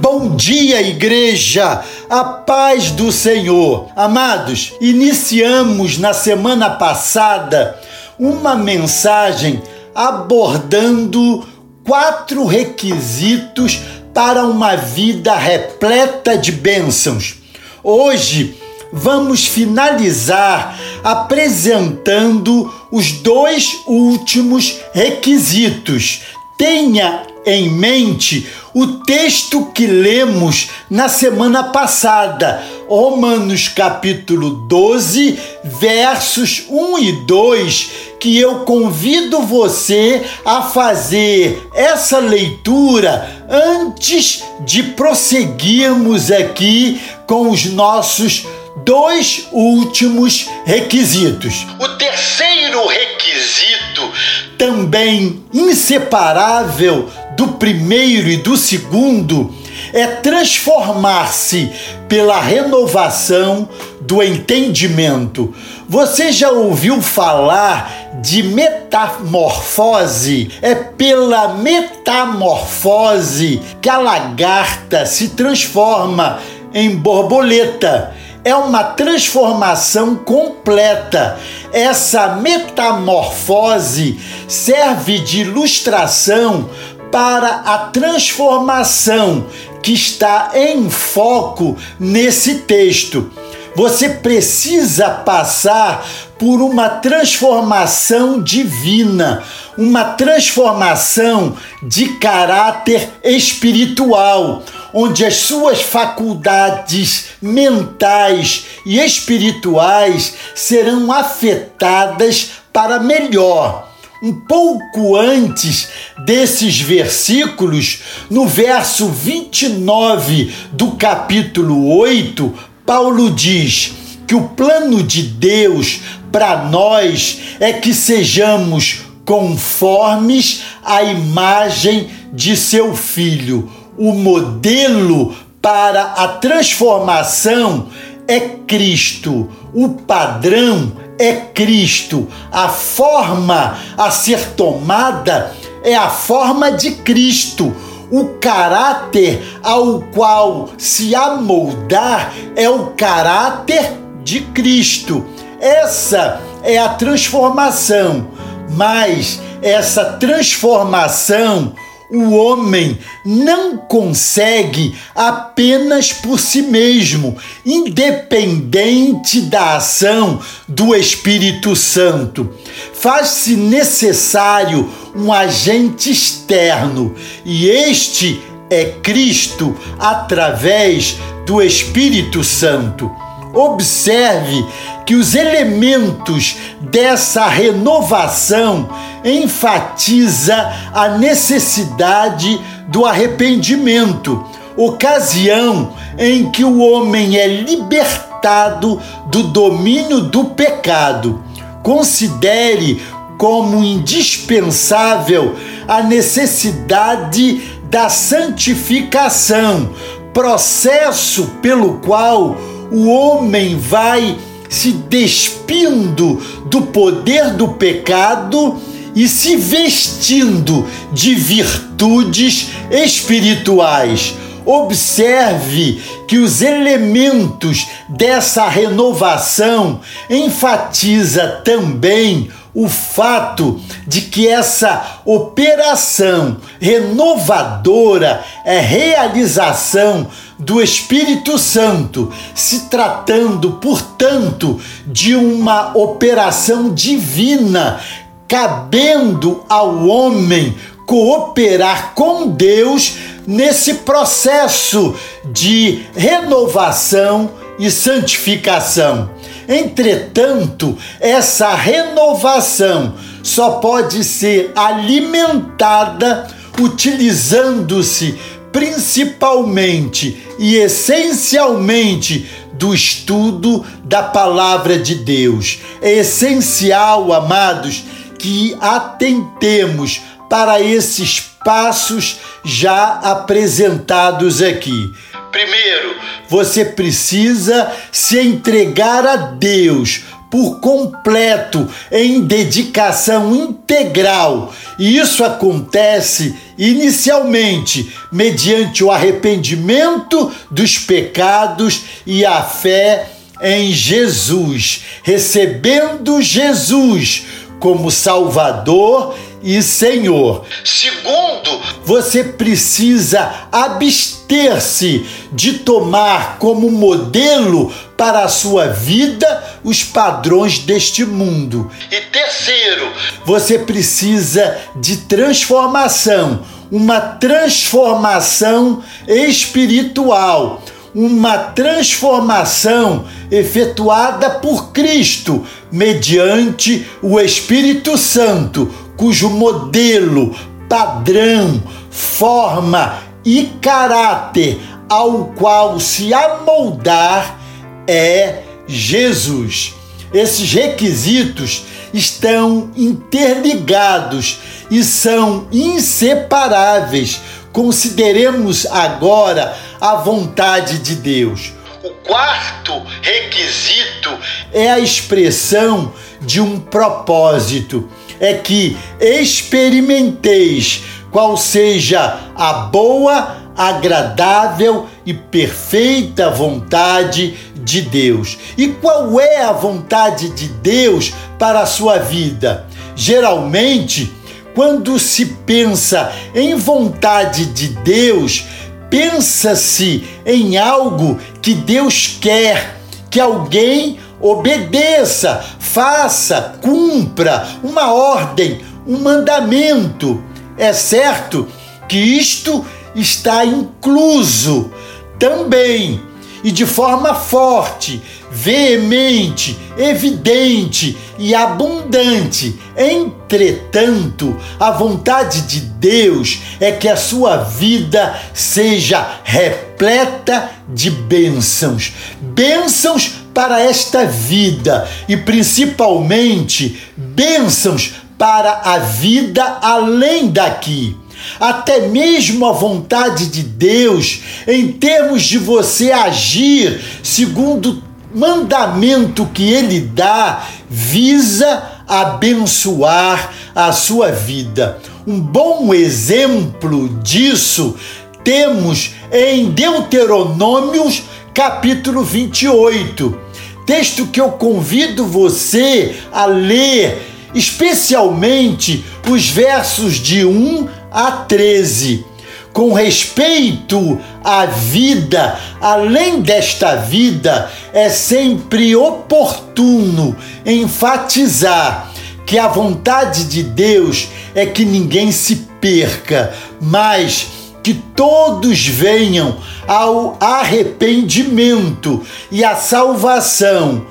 Bom dia, igreja! A paz do Senhor. Amados, iniciamos na semana passada uma mensagem abordando quatro requisitos para uma vida repleta de bênçãos. Hoje vamos finalizar apresentando os dois últimos requisitos. Tenha em mente o texto que lemos na semana passada, Romanos capítulo 12, versos 1 e 2, que eu convido você a fazer essa leitura antes de prosseguirmos aqui com os nossos dois últimos requisitos. O terceiro requisito, também inseparável do primeiro e do segundo, é transformar-se pela renovação do entendimento. Você já ouviu falar de metamorfose? É pela metamorfose que a lagarta se transforma em borboleta é uma transformação completa. Essa metamorfose serve de ilustração para a transformação que está em foco nesse texto. Você precisa passar por uma transformação divina, uma transformação de caráter espiritual onde as suas faculdades mentais e espirituais serão afetadas para melhor. Um pouco antes desses versículos, no verso 29 do capítulo 8, Paulo diz que o plano de Deus para nós é que sejamos conformes à imagem de seu filho o modelo para a transformação é Cristo, o padrão é Cristo, a forma a ser tomada é a forma de Cristo. O caráter ao qual se amoldar é o caráter de Cristo. Essa é a transformação, mas essa transformação o homem não consegue apenas por si mesmo, independente da ação do Espírito Santo. Faz-se necessário um agente externo, e este é Cristo através do Espírito Santo. Observe que os elementos dessa renovação enfatiza a necessidade do arrependimento, ocasião em que o homem é libertado do domínio do pecado. Considere como indispensável a necessidade da santificação, processo pelo qual o homem vai se despindo do poder do pecado e se vestindo de virtudes espirituais. Observe que os elementos dessa renovação enfatiza também o fato de que essa operação renovadora é realização do Espírito Santo, se tratando, portanto, de uma operação divina, cabendo ao homem cooperar com Deus nesse processo de renovação e santificação. Entretanto, essa renovação só pode ser alimentada utilizando-se principalmente e essencialmente do estudo da palavra de Deus. É essencial, amados, que atentemos para esses passos já apresentados aqui. Primeiro, você precisa se entregar a Deus por completo, em dedicação integral. E isso acontece inicialmente mediante o arrependimento dos pecados e a fé em Jesus, recebendo Jesus como Salvador e Senhor. Segundo, você precisa abster-se de tomar como modelo para a sua vida os padrões deste mundo. E terceiro, você precisa de transformação, uma transformação espiritual uma transformação efetuada por Cristo mediante o Espírito Santo, cujo modelo, padrão, forma e caráter ao qual se amoldar é Jesus. Esses requisitos estão interligados e são inseparáveis. Consideremos agora a vontade de Deus. O quarto requisito é a expressão de um propósito. É que experimenteis qual seja a boa, agradável e perfeita vontade de Deus. E qual é a vontade de Deus para a sua vida? Geralmente, quando se pensa em vontade de Deus, pensa-se em algo que Deus quer que alguém obedeça, faça, cumpra uma ordem, um mandamento. É certo que isto está incluso também e de forma forte, veemente, evidente e abundante. Entretanto, a vontade de Deus é que a sua vida seja repleta de bênçãos. Bênçãos para esta vida e principalmente bênçãos para a vida além daqui até mesmo a vontade de Deus, em termos de você agir segundo o mandamento que ele dá, visa abençoar a sua vida. Um bom exemplo disso temos em Deuteronômios capítulo 28, texto que eu convido você a ler, especialmente os versos de 1 a 13. Com respeito à vida, além desta vida, é sempre oportuno enfatizar que a vontade de Deus é que ninguém se perca, mas que todos venham ao arrependimento e à salvação,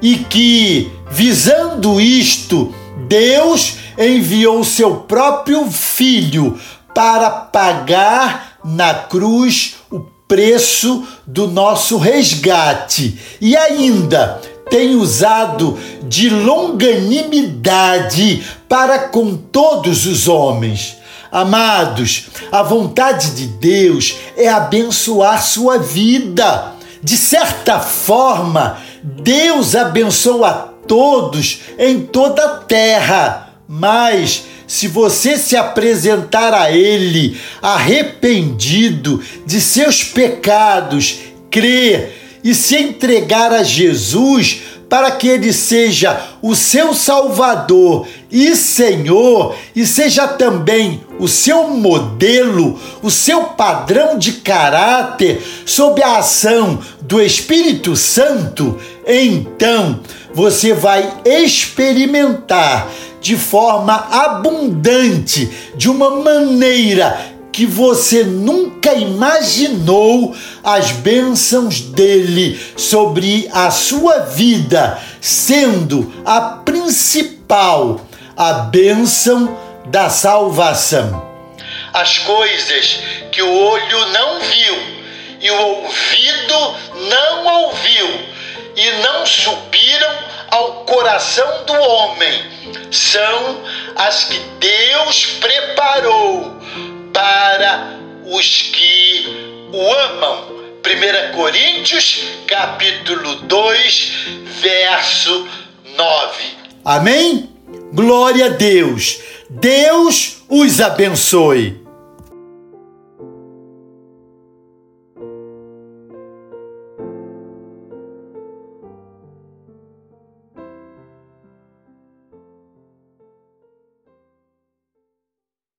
e que, visando isto, Deus enviou seu próprio filho para pagar na cruz o preço do nosso resgate e ainda tem usado de longanimidade para com todos os homens. Amados, a vontade de Deus é abençoar sua vida. De certa forma, Deus abençoa todos em toda a terra mas se você se apresentar a Ele arrependido de seus pecados, crer e se entregar a Jesus para que Ele seja o seu Salvador e Senhor e seja também o seu modelo, o seu padrão de caráter sob a ação do Espírito Santo, então você vai experimentar de forma abundante, de uma maneira que você nunca imaginou as bênçãos dele sobre a sua vida, sendo a principal a bênção da salvação. As coisas que o olho não viu e o ouvido não ouviu e não subiram ao coração do homem são as que Deus preparou para os que o amam. 1 Coríntios, capítulo 2, verso 9. Amém? Glória a Deus. Deus os abençoe.